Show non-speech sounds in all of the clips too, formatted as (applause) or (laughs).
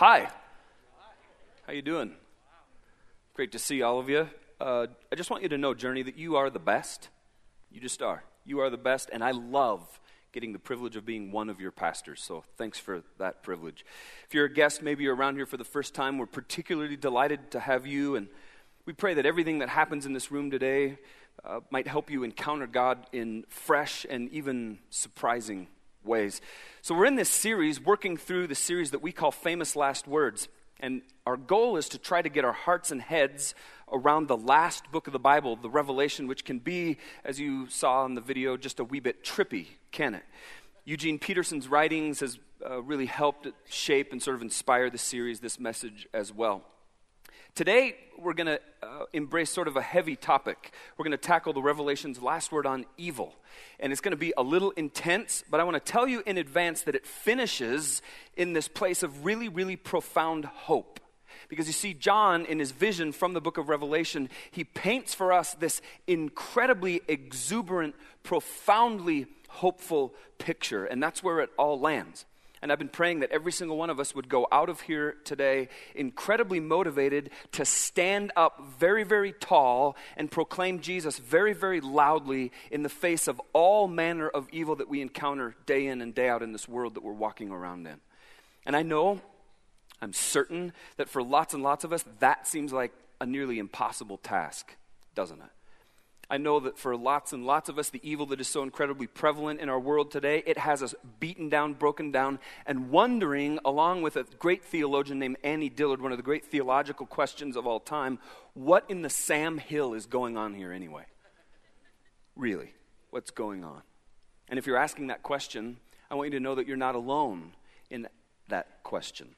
Hi. How you doing? Great to see all of you. Uh, I just want you to know, Journey, that you are the best. You just are. You are the best, and I love getting the privilege of being one of your pastors. So thanks for that privilege. If you're a guest, maybe you're around here for the first time, we're particularly delighted to have you, and we pray that everything that happens in this room today uh, might help you encounter God in fresh and even surprising ways. So, we're in this series, working through the series that we call Famous Last Words. And our goal is to try to get our hearts and heads around the last book of the Bible, the Revelation, which can be, as you saw in the video, just a wee bit trippy, can it? Eugene Peterson's writings has uh, really helped shape and sort of inspire the series, this message as well. Today, we're going to uh, embrace sort of a heavy topic. We're going to tackle the Revelation's last word on evil. And it's going to be a little intense, but I want to tell you in advance that it finishes in this place of really, really profound hope. Because you see, John, in his vision from the book of Revelation, he paints for us this incredibly exuberant, profoundly hopeful picture. And that's where it all lands. And I've been praying that every single one of us would go out of here today incredibly motivated to stand up very, very tall and proclaim Jesus very, very loudly in the face of all manner of evil that we encounter day in and day out in this world that we're walking around in. And I know, I'm certain that for lots and lots of us, that seems like a nearly impossible task, doesn't it? I know that for lots and lots of us, the evil that is so incredibly prevalent in our world today, it has us beaten down, broken down, and wondering, along with a great theologian named Annie Dillard, one of the great theological questions of all time, what in the Sam Hill is going on here anyway? Really, what's going on? And if you're asking that question, I want you to know that you're not alone in that question.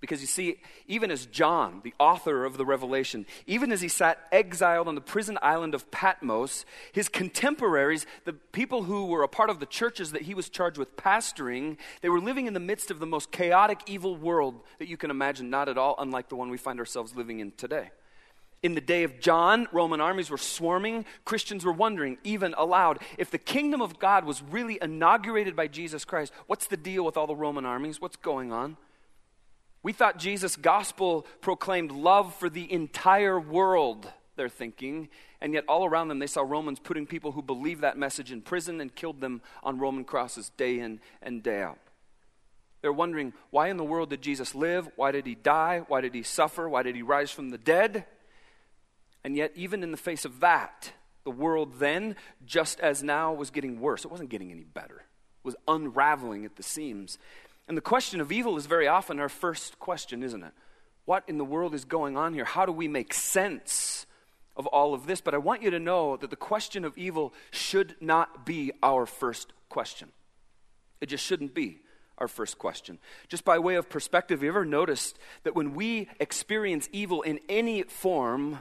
Because you see, even as John, the author of the Revelation, even as he sat exiled on the prison island of Patmos, his contemporaries, the people who were a part of the churches that he was charged with pastoring, they were living in the midst of the most chaotic, evil world that you can imagine, not at all unlike the one we find ourselves living in today. In the day of John, Roman armies were swarming. Christians were wondering, even aloud, if the kingdom of God was really inaugurated by Jesus Christ, what's the deal with all the Roman armies? What's going on? We thought Jesus' gospel proclaimed love for the entire world, they're thinking, and yet all around them they saw Romans putting people who believed that message in prison and killed them on Roman crosses day in and day out. They're wondering, why in the world did Jesus live? Why did he die? Why did he suffer? Why did he rise from the dead? And yet, even in the face of that, the world then, just as now, was getting worse. It wasn't getting any better, it was unraveling at the seams. And the question of evil is very often our first question, isn't it? What in the world is going on here? How do we make sense of all of this? But I want you to know that the question of evil should not be our first question. It just shouldn't be our first question. Just by way of perspective, you ever noticed that when we experience evil in any form,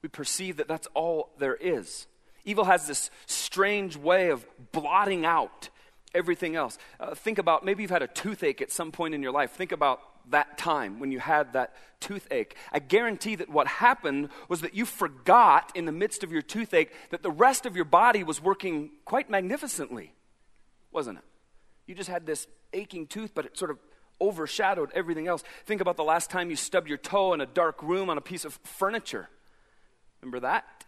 we perceive that that's all there is? Evil has this strange way of blotting out everything else. Uh, think about maybe you've had a toothache at some point in your life. Think about that time when you had that toothache. I guarantee that what happened was that you forgot in the midst of your toothache that the rest of your body was working quite magnificently, wasn't it? You just had this aching tooth, but it sort of overshadowed everything else. Think about the last time you stubbed your toe in a dark room on a piece of furniture. Remember that?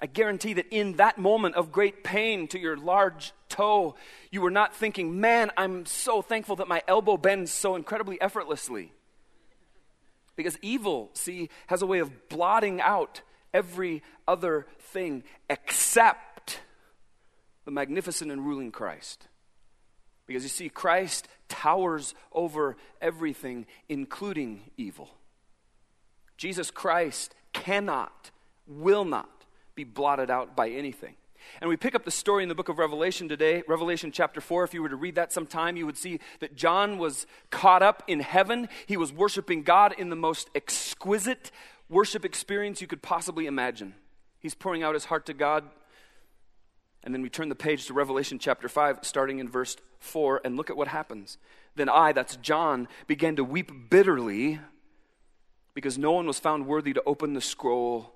I guarantee that in that moment of great pain to your large toe, you were not thinking, man, I'm so thankful that my elbow bends so incredibly effortlessly. Because evil, see, has a way of blotting out every other thing except the magnificent and ruling Christ. Because you see, Christ towers over everything, including evil. Jesus Christ cannot, will not be blotted out by anything. And we pick up the story in the book of Revelation today, Revelation chapter 4. If you were to read that sometime, you would see that John was caught up in heaven. He was worshiping God in the most exquisite worship experience you could possibly imagine. He's pouring out his heart to God. And then we turn the page to Revelation chapter 5, starting in verse 4, and look at what happens. Then I, that's John, began to weep bitterly because no one was found worthy to open the scroll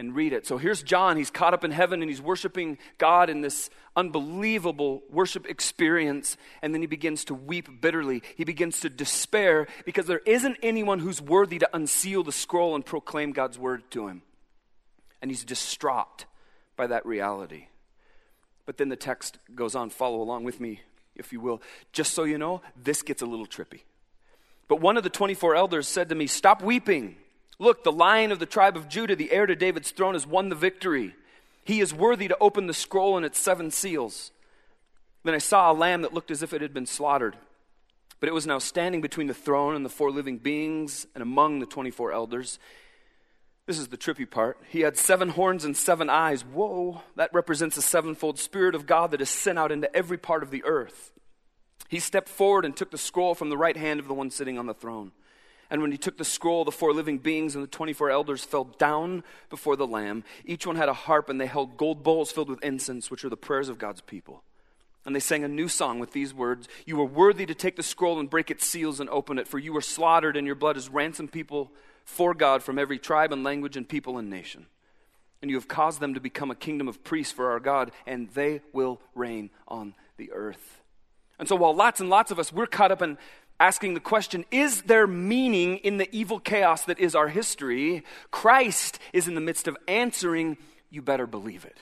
and read it. So here's John. He's caught up in heaven and he's worshiping God in this unbelievable worship experience. And then he begins to weep bitterly. He begins to despair because there isn't anyone who's worthy to unseal the scroll and proclaim God's word to him. And he's distraught by that reality. But then the text goes on. Follow along with me, if you will. Just so you know, this gets a little trippy. But one of the 24 elders said to me, Stop weeping. Look, the lion of the tribe of Judah, the heir to David's throne, has won the victory. He is worthy to open the scroll and its seven seals. Then I saw a lamb that looked as if it had been slaughtered. But it was now standing between the throne and the four living beings and among the 24 elders. This is the trippy part. He had seven horns and seven eyes. Whoa, that represents the sevenfold Spirit of God that is sent out into every part of the earth. He stepped forward and took the scroll from the right hand of the one sitting on the throne. And when he took the scroll, the four living beings and the 24 elders fell down before the Lamb. Each one had a harp, and they held gold bowls filled with incense, which are the prayers of God's people. And they sang a new song with these words You were worthy to take the scroll and break its seals and open it, for you were slaughtered, and your blood has ransomed people for God from every tribe and language and people and nation. And you have caused them to become a kingdom of priests for our God, and they will reign on the earth. And so, while lots and lots of us, we're caught up in asking the question is there meaning in the evil chaos that is our history? Christ is in the midst of answering, you better believe it.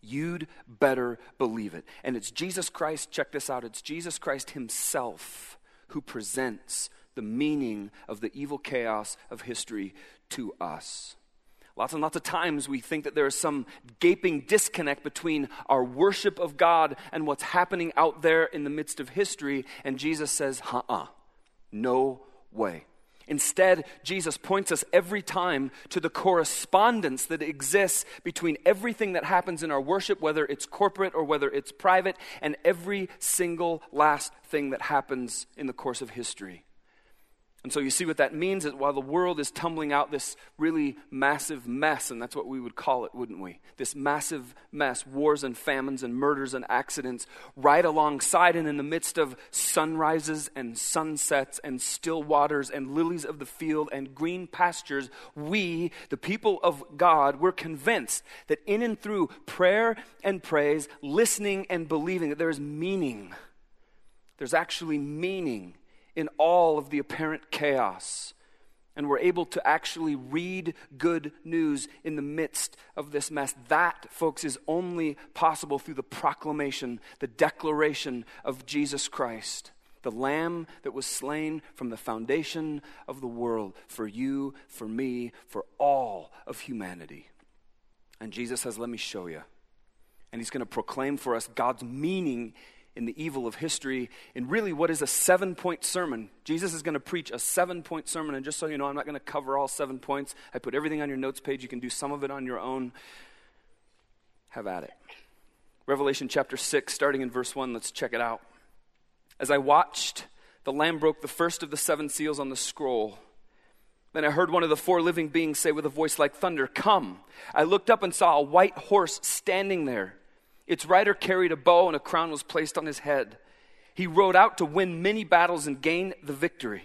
You'd better believe it. And it's Jesus Christ, check this out, it's Jesus Christ Himself who presents the meaning of the evil chaos of history to us. Lots and lots of times we think that there is some gaping disconnect between our worship of God and what's happening out there in the midst of history. And Jesus says, uh uh, no way. Instead, Jesus points us every time to the correspondence that exists between everything that happens in our worship, whether it's corporate or whether it's private, and every single last thing that happens in the course of history. And so you see what that means is while the world is tumbling out this really massive mess, and that's what we would call it, wouldn't we? This massive mess, wars and famines and murders and accidents, right alongside and in the midst of sunrises and sunsets and still waters and lilies of the field and green pastures, we, the people of God, we're convinced that in and through prayer and praise, listening and believing, that there is meaning. There's actually meaning in all of the apparent chaos. And we're able to actually read good news in the midst of this mess. That, folks, is only possible through the proclamation, the declaration of Jesus Christ, the Lamb that was slain from the foundation of the world for you, for me, for all of humanity. And Jesus says, Let me show you. And he's going to proclaim for us God's meaning in the evil of history in really what is a seven point sermon. Jesus is going to preach a seven point sermon. And just so you know, I'm not going to cover all seven points. I put everything on your notes page. You can do some of it on your own. Have at it. Revelation chapter 6, starting in verse 1. Let's check it out. As I watched, the Lamb broke the first of the seven seals on the scroll. Then I heard one of the four living beings say with a voice like thunder, Come. I looked up and saw a white horse standing there. Its rider carried a bow, and a crown was placed on his head. He rode out to win many battles and gain the victory.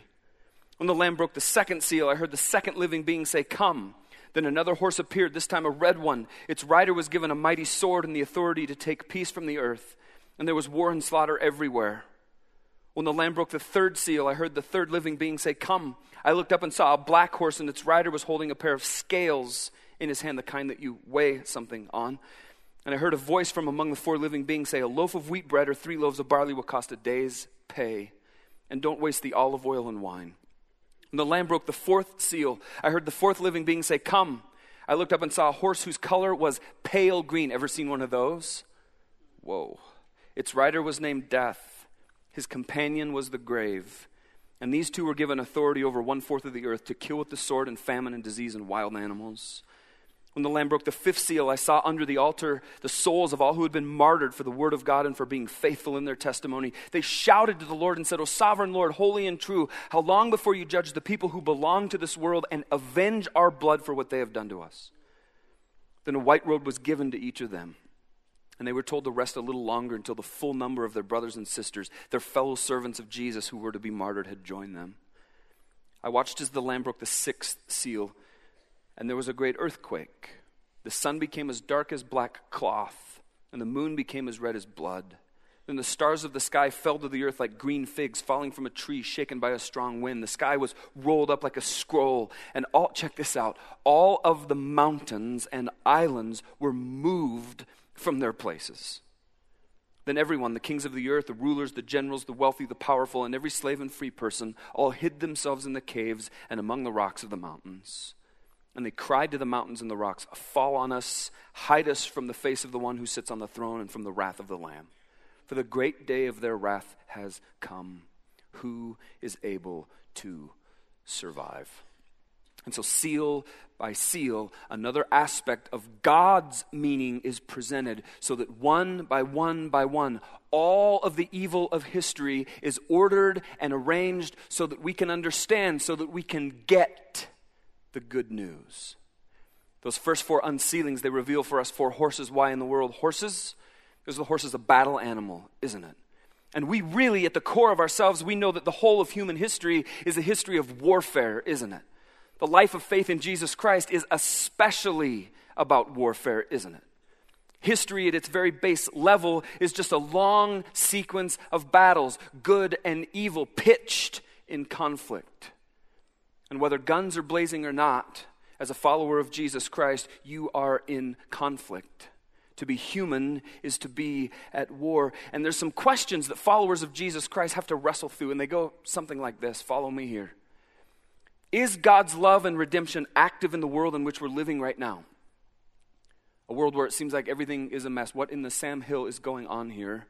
When the Lamb broke the second seal, I heard the second living being say, Come. Then another horse appeared, this time a red one. Its rider was given a mighty sword and the authority to take peace from the earth. And there was war and slaughter everywhere. When the Lamb broke the third seal, I heard the third living being say, Come. I looked up and saw a black horse, and its rider was holding a pair of scales in his hand, the kind that you weigh something on. And I heard a voice from among the four living beings say, A loaf of wheat bread or three loaves of barley will cost a day's pay. And don't waste the olive oil and wine. And the Lamb broke the fourth seal. I heard the fourth living being say, Come. I looked up and saw a horse whose color was pale green. Ever seen one of those? Whoa. Its rider was named Death, his companion was the grave. And these two were given authority over one fourth of the earth to kill with the sword and famine and disease and wild animals. When the Lamb broke the fifth seal, I saw under the altar the souls of all who had been martyred for the word of God and for being faithful in their testimony. They shouted to the Lord and said, O sovereign Lord, holy and true, how long before you judge the people who belong to this world and avenge our blood for what they have done to us? Then a white robe was given to each of them. And they were told to rest a little longer until the full number of their brothers and sisters, their fellow servants of Jesus who were to be martyred, had joined them. I watched as the Lamb broke the sixth seal. And there was a great earthquake. The sun became as dark as black cloth, and the moon became as red as blood. Then the stars of the sky fell to the earth like green figs falling from a tree shaken by a strong wind. The sky was rolled up like a scroll. And all, check this out, all of the mountains and islands were moved from their places. Then everyone, the kings of the earth, the rulers, the generals, the wealthy, the powerful, and every slave and free person, all hid themselves in the caves and among the rocks of the mountains. And they cried to the mountains and the rocks, Fall on us, hide us from the face of the one who sits on the throne and from the wrath of the Lamb. For the great day of their wrath has come. Who is able to survive? And so, seal by seal, another aspect of God's meaning is presented so that one by one by one, all of the evil of history is ordered and arranged so that we can understand, so that we can get the good news. Those first four unsealings, they reveal for us four horses. Why in the world? Horses? Because the horse is a battle animal, isn't it? And we really, at the core of ourselves, we know that the whole of human history is a history of warfare, isn't it? The life of faith in Jesus Christ is especially about warfare, isn't it? History at its very base level is just a long sequence of battles, good and evil, pitched in conflict. And whether guns are blazing or not, as a follower of Jesus Christ, you are in conflict. To be human is to be at war. And there's some questions that followers of Jesus Christ have to wrestle through, and they go something like this Follow me here. Is God's love and redemption active in the world in which we're living right now? A world where it seems like everything is a mess. What in the Sam Hill is going on here?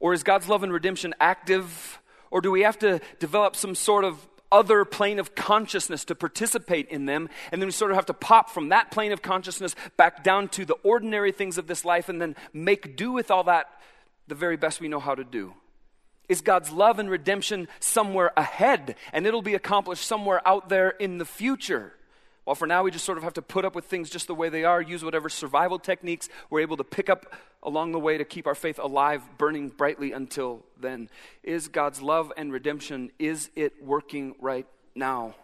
Or is God's love and redemption active? Or do we have to develop some sort of other plane of consciousness to participate in them? And then we sort of have to pop from that plane of consciousness back down to the ordinary things of this life and then make do with all that the very best we know how to do. Is God's love and redemption somewhere ahead and it'll be accomplished somewhere out there in the future? While for now we just sort of have to put up with things just the way they are, use whatever survival techniques we're able to pick up along the way to keep our faith alive, burning brightly until then. Is God's love and redemption, is it working right now?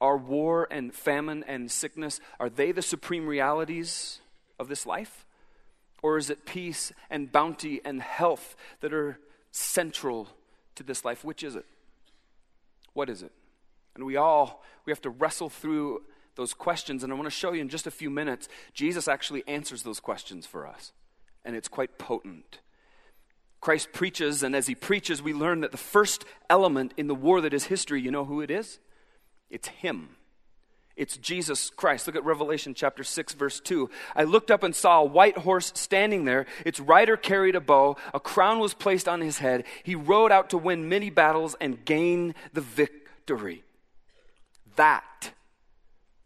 Are war and famine and sickness, are they the supreme realities of this life? Or is it peace and bounty and health that are central to this life. Which is it? What is it? And we all, we have to wrestle through those questions. And I want to show you in just a few minutes, Jesus actually answers those questions for us. And it's quite potent. Christ preaches, and as he preaches, we learn that the first element in the war that is history, you know who it is? It's Him. It's Jesus Christ. Look at Revelation chapter 6, verse 2. I looked up and saw a white horse standing there. Its rider carried a bow. A crown was placed on his head. He rode out to win many battles and gain the victory. That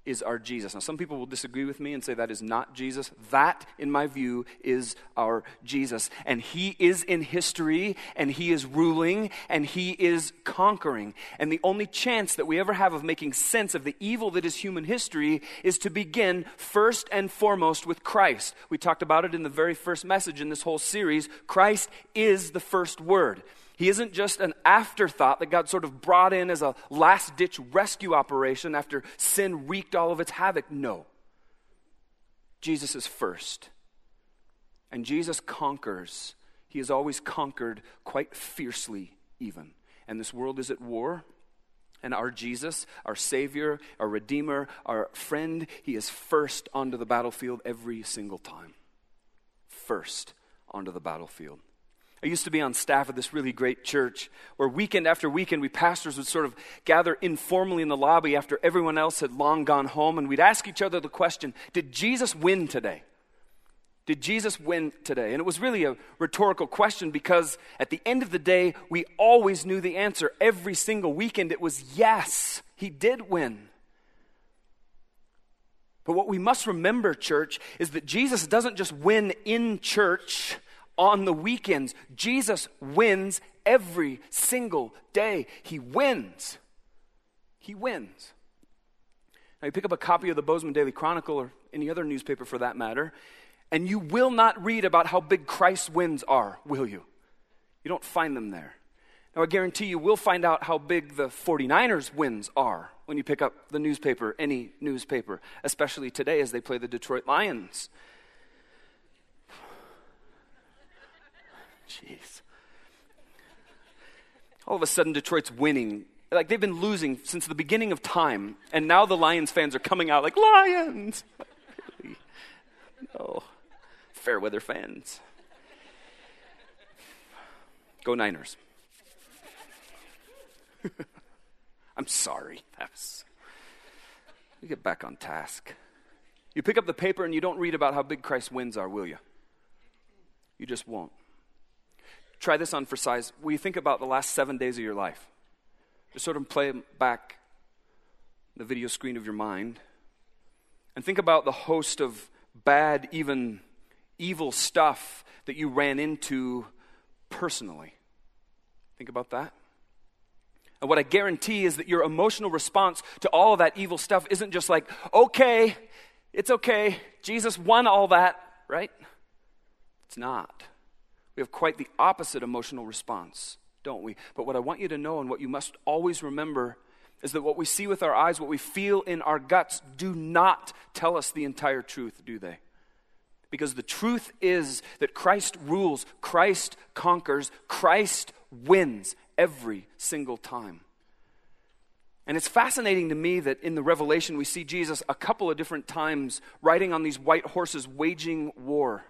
is our Jesus. Now, some people will disagree with me and say that is not Jesus. That, in my view, is our Jesus. And he is in history, and he is ruling, and he is conquering. And the only chance that we ever have of making sense of the evil that is human history is to begin first and foremost with Christ. We talked about it in the very first message in this whole series. Christ is the first word. He isn't just an afterthought that God sort of brought in as a last ditch rescue operation after sin wreaked all of its havoc. No. Jesus is first. And Jesus conquers. He has always conquered quite fiercely, even. And this world is at war. And our Jesus, our Savior, our Redeemer, our friend, He is first onto the battlefield every single time. First onto the battlefield. I used to be on staff at this really great church where weekend after weekend we pastors would sort of gather informally in the lobby after everyone else had long gone home and we'd ask each other the question Did Jesus win today? Did Jesus win today? And it was really a rhetorical question because at the end of the day, we always knew the answer. Every single weekend, it was yes, he did win. But what we must remember, church, is that Jesus doesn't just win in church on the weekends. Jesus wins every single day. He wins. He wins. Now, you pick up a copy of the Bozeman Daily Chronicle or any other newspaper for that matter, and you will not read about how big Christ's wins are, will you? You don't find them there. Now, I guarantee you we'll find out how big the 49ers wins are when you pick up the newspaper, any newspaper, especially today as they play the Detroit Lions. Jeez. All of a sudden, Detroit's winning. Like they've been losing since the beginning of time, and now the Lions fans are coming out like, Lions! No. Fair weather fans. Go Niners. (laughs) I'm sorry. That's, you get back on task. You pick up the paper and you don't read about how big Christ's wins are, will you? You just won't. Try this on for size. Will you think about the last seven days of your life? Just sort of play back the video screen of your mind and think about the host of bad, even evil stuff that you ran into personally. Think about that. And what I guarantee is that your emotional response to all of that evil stuff isn't just like, okay, it's okay, Jesus won all that, right? It's not. We have quite the opposite emotional response, don't we? But what I want you to know and what you must always remember is that what we see with our eyes, what we feel in our guts, do not tell us the entire truth, do they? Because the truth is that Christ rules, Christ conquers, Christ wins every single time. And it's fascinating to me that in the Revelation we see Jesus a couple of different times riding on these white horses waging war.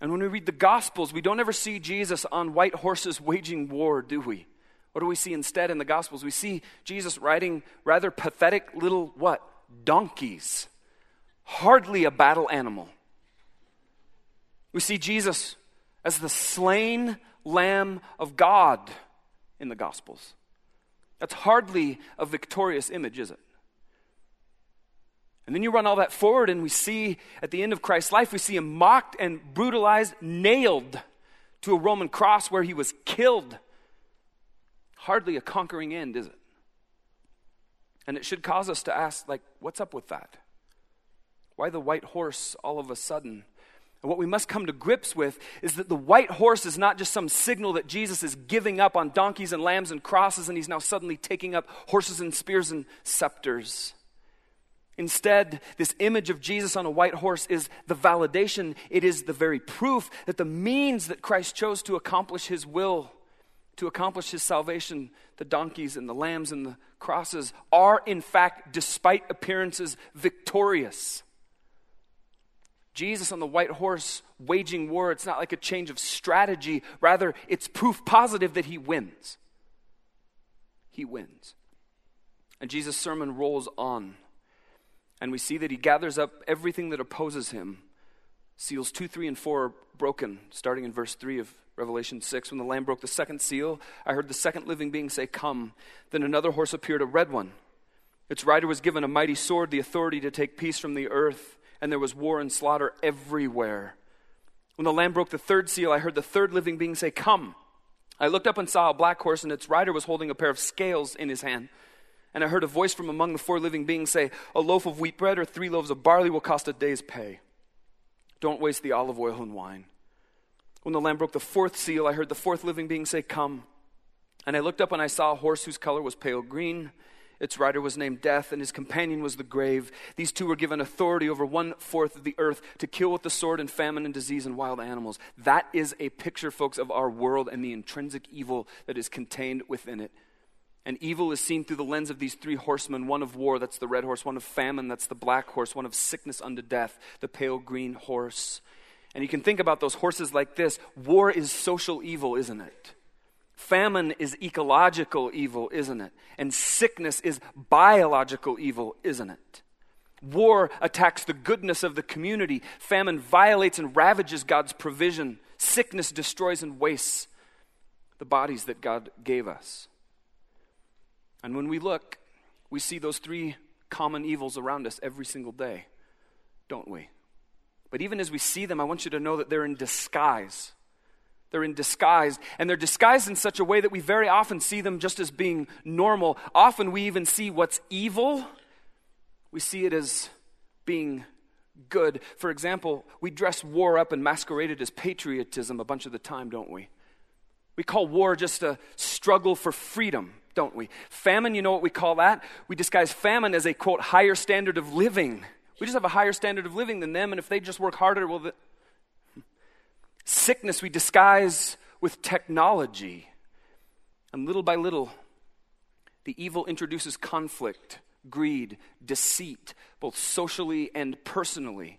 And when we read the Gospels, we don't ever see Jesus on white horses waging war, do we? What do we see instead in the Gospels? We see Jesus riding rather pathetic little what? Donkeys. Hardly a battle animal. We see Jesus as the slain Lamb of God in the Gospels. That's hardly a victorious image, is it? And then you run all that forward, and we see at the end of Christ's life, we see him mocked and brutalized, nailed to a Roman cross where he was killed. Hardly a conquering end, is it? And it should cause us to ask, like, what's up with that? Why the white horse all of a sudden? And what we must come to grips with is that the white horse is not just some signal that Jesus is giving up on donkeys and lambs and crosses and he's now suddenly taking up horses and spears and scepters. Instead, this image of Jesus on a white horse is the validation, it is the very proof that the means that Christ chose to accomplish his will, to accomplish his salvation, the donkeys and the lambs and the crosses, are in fact, despite appearances, victorious. Jesus on the white horse waging war, it's not like a change of strategy. Rather, it's proof positive that he wins. He wins. And Jesus' sermon rolls on. And we see that he gathers up everything that opposes him. Seals 2, 3, and 4 are broken, starting in verse 3 of Revelation 6. When the Lamb broke the second seal, I heard the second living being say, Come. Then another horse appeared, a red one. Its rider was given a mighty sword, the authority to take peace from the earth and there was war and slaughter everywhere. When the Lamb broke the third seal, I heard the third living being say, Come. I looked up and saw a black horse, and its rider was holding a pair of scales in his hand. And I heard a voice from among the four living beings say, A loaf of wheat bread or three loaves of barley will cost a day's pay. Don't waste the olive oil and wine. When the Lamb broke the fourth seal, I heard the fourth living being say, Come. And I looked up and I saw a horse whose color was pale green its rider was named Death, and his companion was the grave. These two were given authority over one fourth of the earth to kill with the sword and famine and disease and wild animals. That is a picture, folks, of our world and the intrinsic evil that is contained within it. And evil is seen through the lens of these three horsemen one of war, that's the red horse, one of famine, that's the black horse, one of sickness unto death, the pale green horse. And you can think about those horses like this war is social evil, isn't it? Famine is ecological evil, isn't it? And sickness is biological evil, isn't it? War attacks the goodness of the community. Famine violates and ravages God's provision. Sickness destroys and wastes the bodies that God gave us. And when we look, we see those three common evils around us every single day, don't we? But even as we see them, I want you to know that they're in disguise. They're in disguise, and they're disguised in such a way that we very often see them just as being normal. Often we even see what's evil, we see it as being good. For example, we dress war up and masquerade it as patriotism a bunch of the time, don't we? We call war just a struggle for freedom, don't we? Famine, you know what we call that? We disguise famine as a quote higher standard of living. We just have a higher standard of living than them, and if they just work harder, well, the... sickness we disguise with technology. And little by little, the evil introduces conflict, greed, deceit, both socially and personally.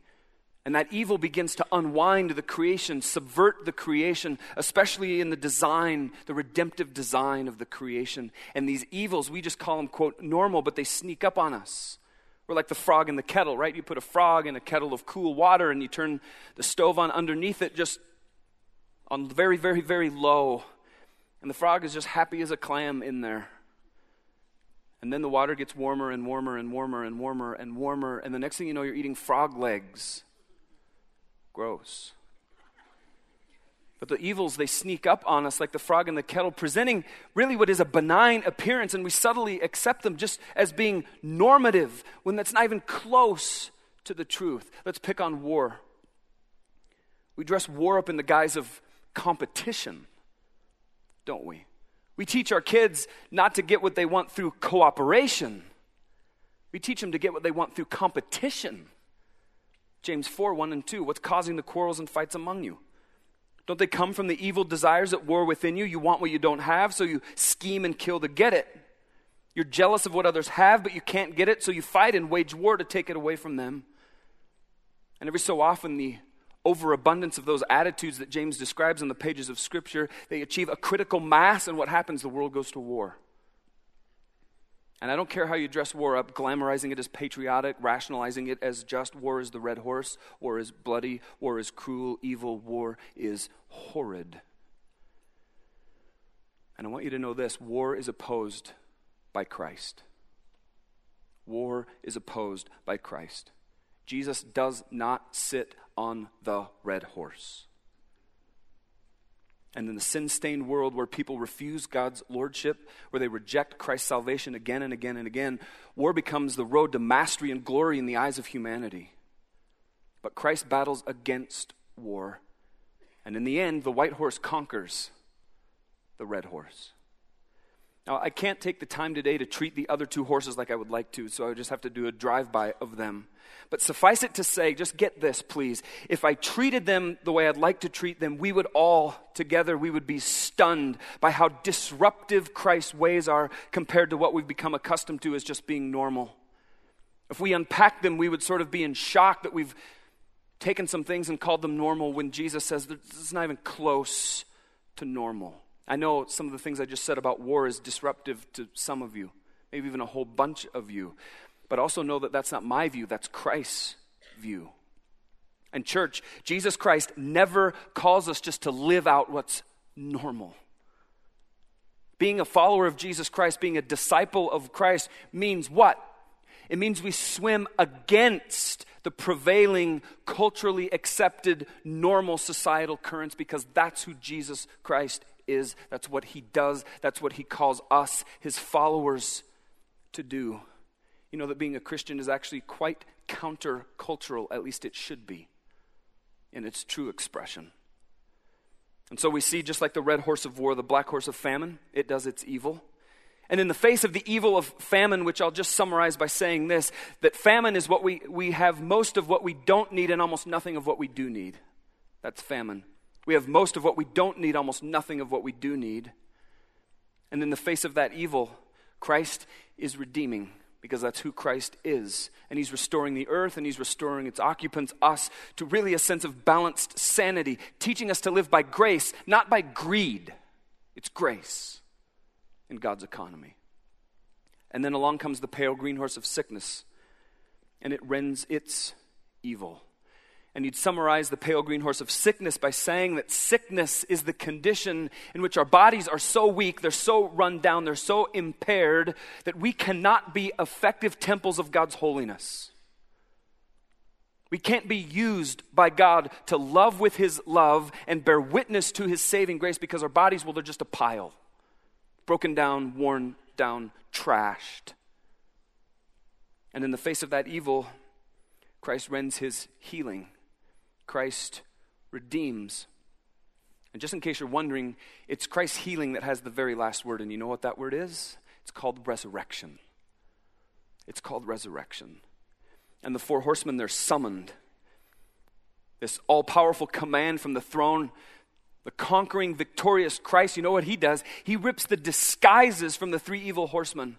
And that evil begins to unwind the creation, subvert the creation, especially in the design, the redemptive design of the creation. And these evils, we just call them, quote, normal, but they sneak up on us. We're like the frog in the kettle, right? You put a frog in a kettle of cool water and you turn the stove on underneath it just on very, very, very low. And the frog is just happy as a clam in there. And then the water gets warmer and warmer and warmer and warmer and warmer. And the next thing you know, you're eating frog legs. Gross. But the evils, they sneak up on us like the frog in the kettle, presenting really what is a benign appearance, and we subtly accept them just as being normative when that's not even close to the truth. Let's pick on war. We dress war up in the guise of competition, don't we? We teach our kids not to get what they want through cooperation. We teach them to get what they want through competition. James 4 1 and 2. What's causing the quarrels and fights among you? Don't they come from the evil desires at war within you? You want what you don't have, so you scheme and kill to get it. You're jealous of what others have, but you can't get it, so you fight and wage war to take it away from them. And every so often, the overabundance of those attitudes that James describes in the pages of Scripture, they achieve a critical mass, and what happens? The world goes to war. And I don't care how you dress war up, glamorizing it as patriotic, rationalizing it as just war is the red horse, war is bloody, war is cruel, evil, war is horrid. And I want you to know this war is opposed by Christ. War is opposed by Christ. Jesus does not sit on the red horse and in the sin stained world where people refuse God's lordship, where they reject Christ's salvation again and again and again, war becomes the road to mastery and glory in the eyes of humanity. But Christ battles against war. And in the end, the white horse conquers the red horse. Now, I can't take the time today to treat the other two horses like I would like to, so I just have to do a drive by of them. But suffice it to say, just get this, please. If I treated them the way I'd like to treat them, we would all together, we would be stunned by how disruptive Christ's ways are compared to what we've become accustomed to as just being normal. If we unpack them, we would sort of be in shock that we've taken some things and called them normal when Jesus says this it's not even close to normal. I know some of the things I just said about war is disruptive to some of you, maybe even a whole bunch of you. But also know that that's not my view, that's Christ's view. And, church, Jesus Christ never calls us just to live out what's normal. Being a follower of Jesus Christ, being a disciple of Christ, means what? It means we swim against the prevailing, culturally accepted, normal societal currents because that's who Jesus Christ is. That's what he does. That's what he calls us, his followers, to do you know that being a Christian is actually quite countercultural, at least it should be, in its true expression. And so we see, just like the red horse of war, the black horse of famine, it does its evil. And in the face of the evil of famine, which I'll just summarize by saying this that famine is what we, we have most of what we don't need and almost nothing of what we do need. That's famine. We have most of what we don't need, almost nothing of what we do need. And in the face of that evil, Christ is redeeming because that's who Christ is. And He's restoring the earth and He's restoring its occupants, us, to really a sense of balanced sanity, teaching us to live by grace, not by greed. It's grace in God's economy. And then along comes the pale green horse of sickness, and it rends its evil. And you'd summarize the pale green horse of sickness by saying that sickness is the condition in which our bodies are so weak, they're so run down, they're so impaired that we cannot be effective temples of God's holiness. We can't be used by God to love with His love and bear witness to His saving grace because our bodies, well, they're just a pile. Broken down, worn down, trashed. And in the face of that evil, Christ rends His healing Christ redeems. And just in case you're wondering, it's Christ's healing that has the very last word. And you know what that word is? It's called resurrection. It's called resurrection. And the four horsemen, they're summoned. This all powerful command from the throne, the conquering, victorious Christ, you know what he does? He rips the disguises from the three evil horsemen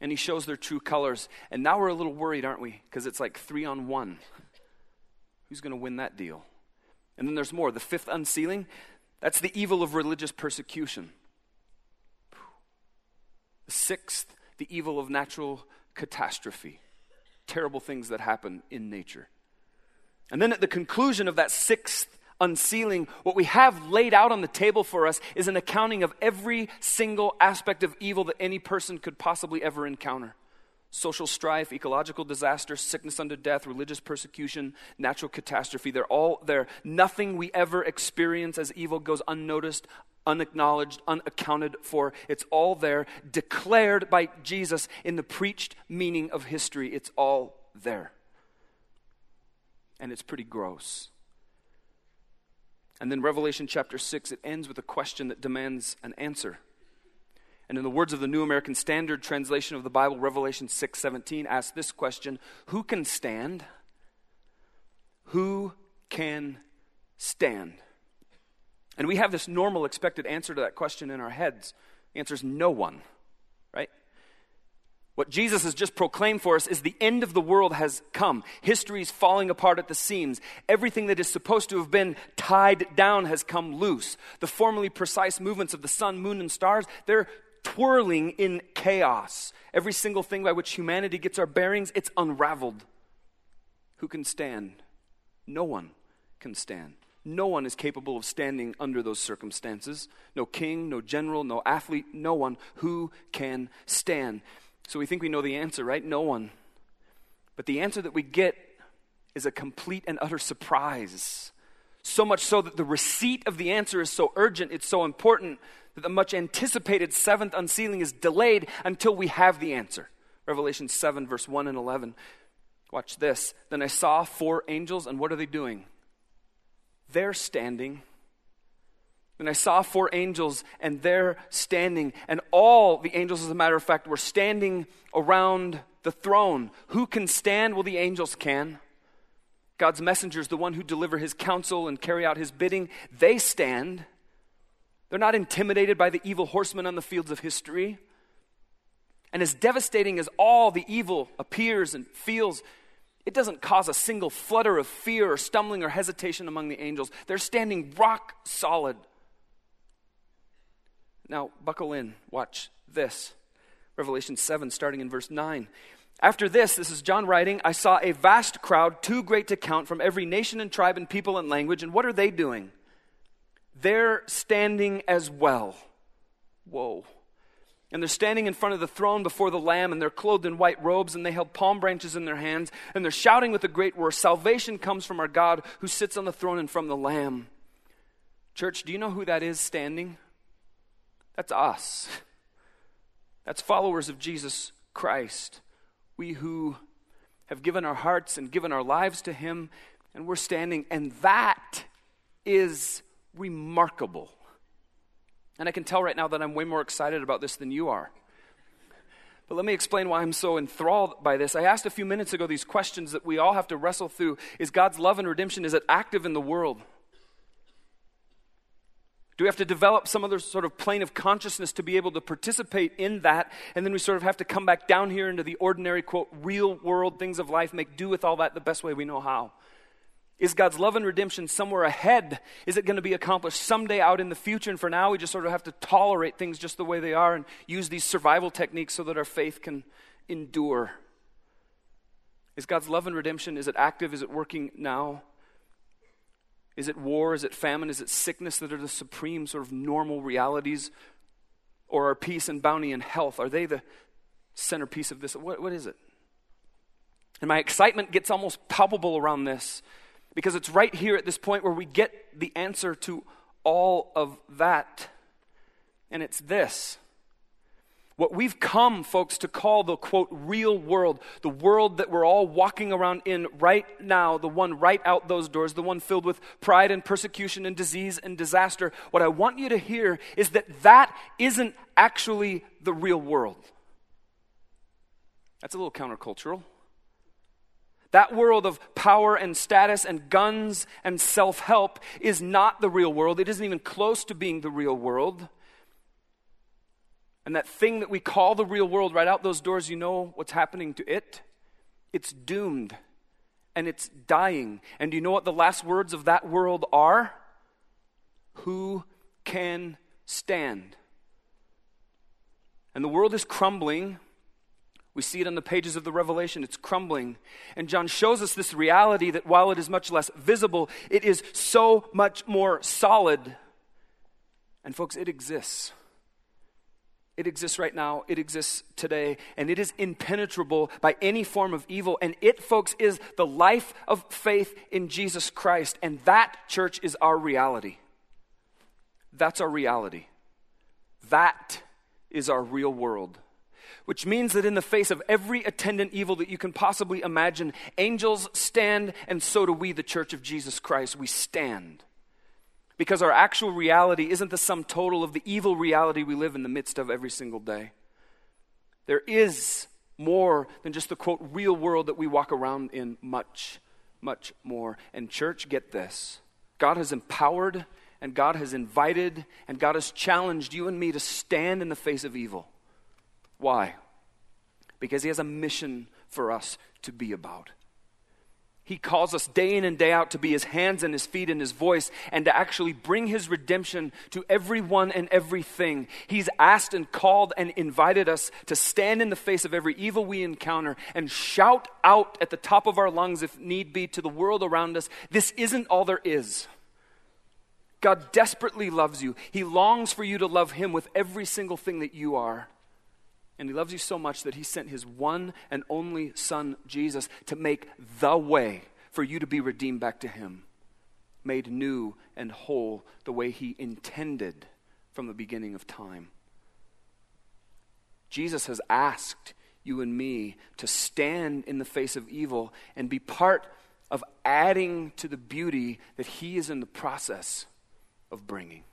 and he shows their true colors. And now we're a little worried, aren't we? Because it's like three on one. Who's going to win that deal? And then there's more. The fifth unsealing, that's the evil of religious persecution. The sixth, the evil of natural catastrophe. Terrible things that happen in nature. And then at the conclusion of that sixth unsealing, what we have laid out on the table for us is an accounting of every single aspect of evil that any person could possibly ever encounter social strife, ecological disaster, sickness unto death, religious persecution, natural catastrophe. They're all there. Nothing we ever experience as evil goes unnoticed, unacknowledged, unaccounted for. It's all there, declared by Jesus in the preached meaning of history. It's all there. And it's pretty gross. And then Revelation chapter 6, it ends with a question that demands an answer. And in the words of the New American Standard translation of the Bible, Revelation 6:17 asks this question, who can stand? Who can stand? And we have this normal expected answer to that question in our heads. The answer is no one, right? What Jesus has just proclaimed for us is the end of the world has come. History is falling apart at the seams. Everything that is supposed to have been tied down has come loose. The formerly precise movements of the sun, moon, and stars, they're twirling in chaos. Every single thing by which humanity gets our bearings, it's unraveled. Who can stand? No one can stand. No one is capable of standing under those circumstances. No king, no general, no athlete, no one who can stand. So we think we know the answer, right? No one. But the answer that we get is a complete and utter surprise. So much so that the receipt of the answer is so urgent, it's so important that the much anticipated seventh unsealing is delayed until we have the answer. Revelation 7, verse 1 and 11. Watch this. Then I saw four angels, and what are they doing? They're standing. And I saw four angels, and they're standing. And all the angels, as a matter of fact, were standing around the throne. Who can stand? Well, the angels can. God's messengers, the one who deliver his counsel and carry out his bidding, they stand. They're not intimidated by the evil horsemen on the fields of history. And as devastating as all the evil appears and feels, it doesn't cause a single flutter of fear or stumbling or hesitation among the angels. They're standing rock solid. Now, buckle in. Watch this. Revelation 7, starting in verse 9. After this, this is John writing, I saw a vast crowd, too great to count, from every nation and tribe and people and language. And what are they doing? they're standing as well. Whoa. And they're standing in front of the throne before the Lamb, and they're clothed in white robes, and they held palm branches in their hands, and they're shouting with a great roar Salvation comes from our God who sits on the throne and from the Lamb. Church, do you know who that is standing? That's us. That's followers of Jesus Christ. We who have given our hearts and given our lives to Him, and we're standing, and that is remarkable. And I can tell right now that I'm way more excited about this than you are. But let me explain why I'm so enthralled by this. I asked a few minutes ago these questions that we all have to wrestle through. Is God's love and redemption is it active in the world? Do we have to develop some other sort of plane of consciousness to be able to participate in that? And then we sort of have to come back down here into the ordinary, quote, real world things of life, make do with all that the best way we know how. Is God's love and redemption somewhere ahead? Is it going to be accomplished someday out in the future? And for now, we just sort of have to tolerate things just the way they are and use these survival techniques so that our faith can endure. Is God's love and redemption, is it active? Is it working now? Is it war? Is it famine? Is it sickness that are the supreme sort of normal realities? Or are peace and bounty and health? Are they the centerpiece of this? What, what is it? And my excitement gets almost palpable around this because it's right here at this point where we get the answer to all of that. And it's this What we've come, folks, to call the quote real world, the world that we're all walking around in right now, the one right out those doors, the one filled with pride and persecution and disease and disaster, what I want you to hear is that that isn't actually the real world. That's a little countercultural. That world of power and status and guns and self help is not the real world. It isn't even close to being the real world. And that thing that we call the real world right out those doors, you know what's happening to it? It's doomed and it's dying. And do you know what the last words of that world are? Who can stand? And the world is crumbling. We see it on the pages of the Revelation. It's crumbling. And John shows us this reality that while it is much less visible, it is so much more solid. And, folks, it exists. It exists right now, it exists today, and it is impenetrable by any form of evil. And it, folks, is the life of faith in Jesus Christ. And that, church, is our reality. That's our reality. That is our real world. Which means that in the face of every attendant evil that you can possibly imagine, angels stand, and so do we, the church of Jesus Christ. We stand because our actual reality isn't the sum total of the evil reality we live in the midst of every single day. There is more than just the quote real world that we walk around in, much, much more. And, church, get this God has empowered and God has invited and God has challenged you and me to stand in the face of evil. Why? Because He has a mission for us to be about. He calls us day in and day out to be his hands and his feet and his voice and to actually bring his redemption to everyone and everything. He's asked and called and invited us to stand in the face of every evil we encounter and shout out at the top of our lungs, if need be, to the world around us this isn't all there is. God desperately loves you. He longs for you to love him with every single thing that you are. And he loves you so much that he sent his one and only son, Jesus, to make the way for you to be redeemed back to him, made new and whole the way he intended from the beginning of time. Jesus has asked you and me to stand in the face of evil and be part of adding to the beauty that he is in the process of bringing.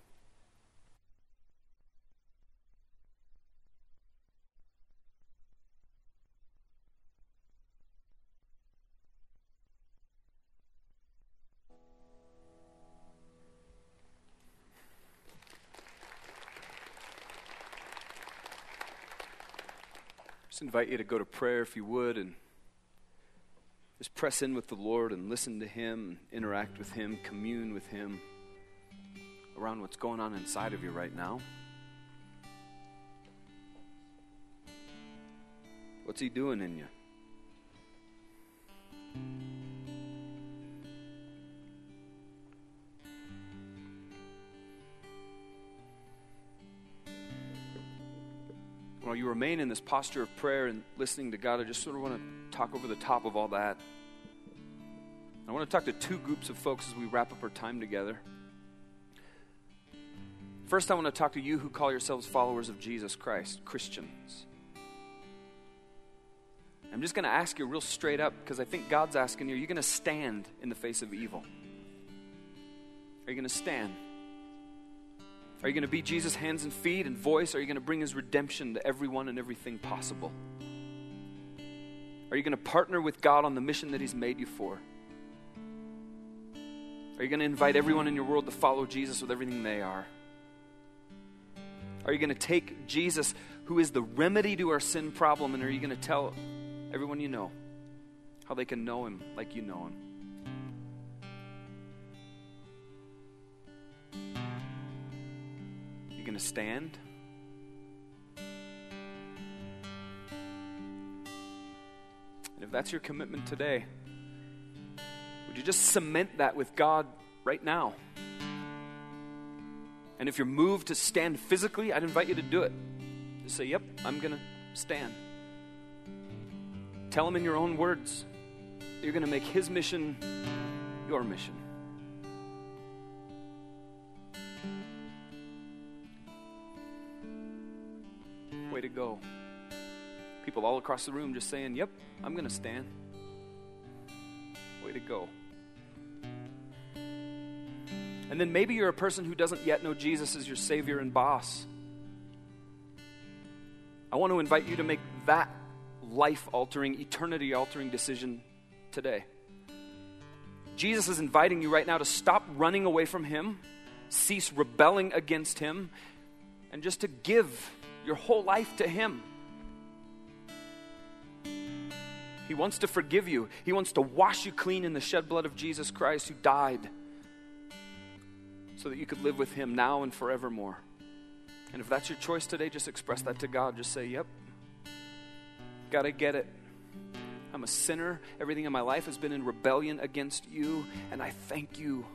Invite you to go to prayer if you would and just press in with the Lord and listen to Him, interact with Him, commune with Him around what's going on inside of you right now. What's He doing in you? While you remain in this posture of prayer and listening to God, I just sort of want to talk over the top of all that. I want to talk to two groups of folks as we wrap up our time together. First, I want to talk to you who call yourselves followers of Jesus Christ, Christians. I'm just going to ask you real straight up because I think God's asking you, are you going to stand in the face of evil? Are you going to stand? Are you going to be Jesus' hands and feet and voice? Are you going to bring his redemption to everyone and everything possible? Are you going to partner with God on the mission that he's made you for? Are you going to invite everyone in your world to follow Jesus with everything they are? Are you going to take Jesus, who is the remedy to our sin problem, and are you going to tell everyone you know how they can know him like you know him? Going to stand? And if that's your commitment today, would you just cement that with God right now? And if you're moved to stand physically, I'd invite you to do it. Just say, Yep, I'm going to stand. Tell him in your own words. You're going to make his mission your mission. Go. People all across the room just saying, Yep, I'm going to stand. Way to go. And then maybe you're a person who doesn't yet know Jesus as your Savior and boss. I want to invite you to make that life altering, eternity altering decision today. Jesus is inviting you right now to stop running away from Him, cease rebelling against Him, and just to give your whole life to Him. He wants to forgive you. He wants to wash you clean in the shed blood of Jesus Christ who died so that you could live with Him now and forevermore. And if that's your choice today, just express that to God. Just say, Yep, gotta get it. I'm a sinner. Everything in my life has been in rebellion against you, and I thank you.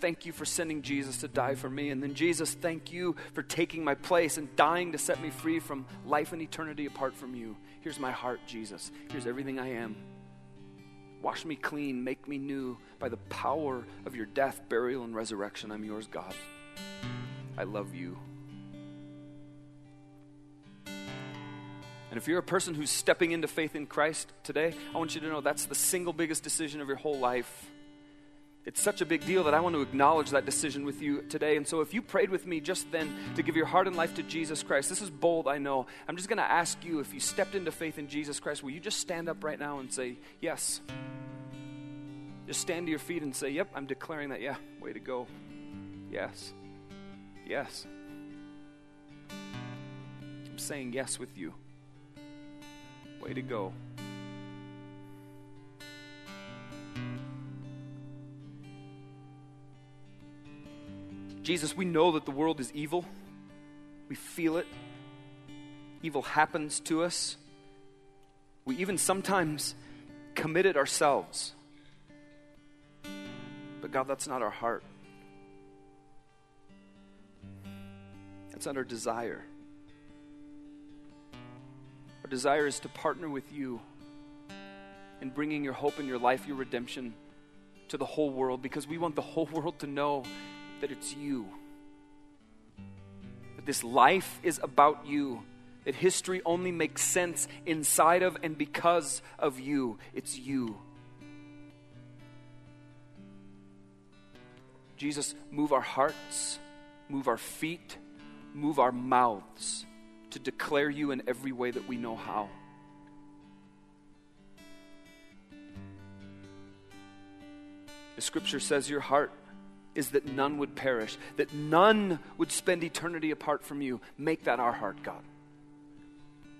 Thank you for sending Jesus to die for me. And then, Jesus, thank you for taking my place and dying to set me free from life and eternity apart from you. Here's my heart, Jesus. Here's everything I am. Wash me clean, make me new by the power of your death, burial, and resurrection. I'm yours, God. I love you. And if you're a person who's stepping into faith in Christ today, I want you to know that's the single biggest decision of your whole life. It's such a big deal that I want to acknowledge that decision with you today. And so, if you prayed with me just then to give your heart and life to Jesus Christ, this is bold, I know. I'm just going to ask you if you stepped into faith in Jesus Christ, will you just stand up right now and say, Yes? Just stand to your feet and say, Yep, I'm declaring that. Yeah, way to go. Yes. Yes. I'm saying yes with you. Way to go. Jesus, we know that the world is evil. We feel it. Evil happens to us. We even sometimes commit it ourselves. But God, that's not our heart. That's not our desire. Our desire is to partner with you in bringing your hope and your life, your redemption to the whole world because we want the whole (laughs) world to know that it's you. That this life is about you. That history only makes sense inside of and because of you. It's you. Jesus, move our hearts, move our feet, move our mouths to declare you in every way that we know how. The scripture says your heart is that none would perish, that none would spend eternity apart from you. Make that our heart, God.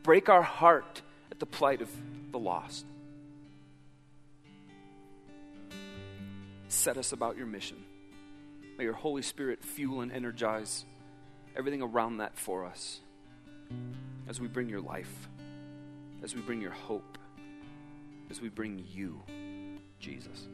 Break our heart at the plight of the lost. Set us about your mission. May your Holy Spirit fuel and energize everything around that for us as we bring your life, as we bring your hope, as we bring you, Jesus.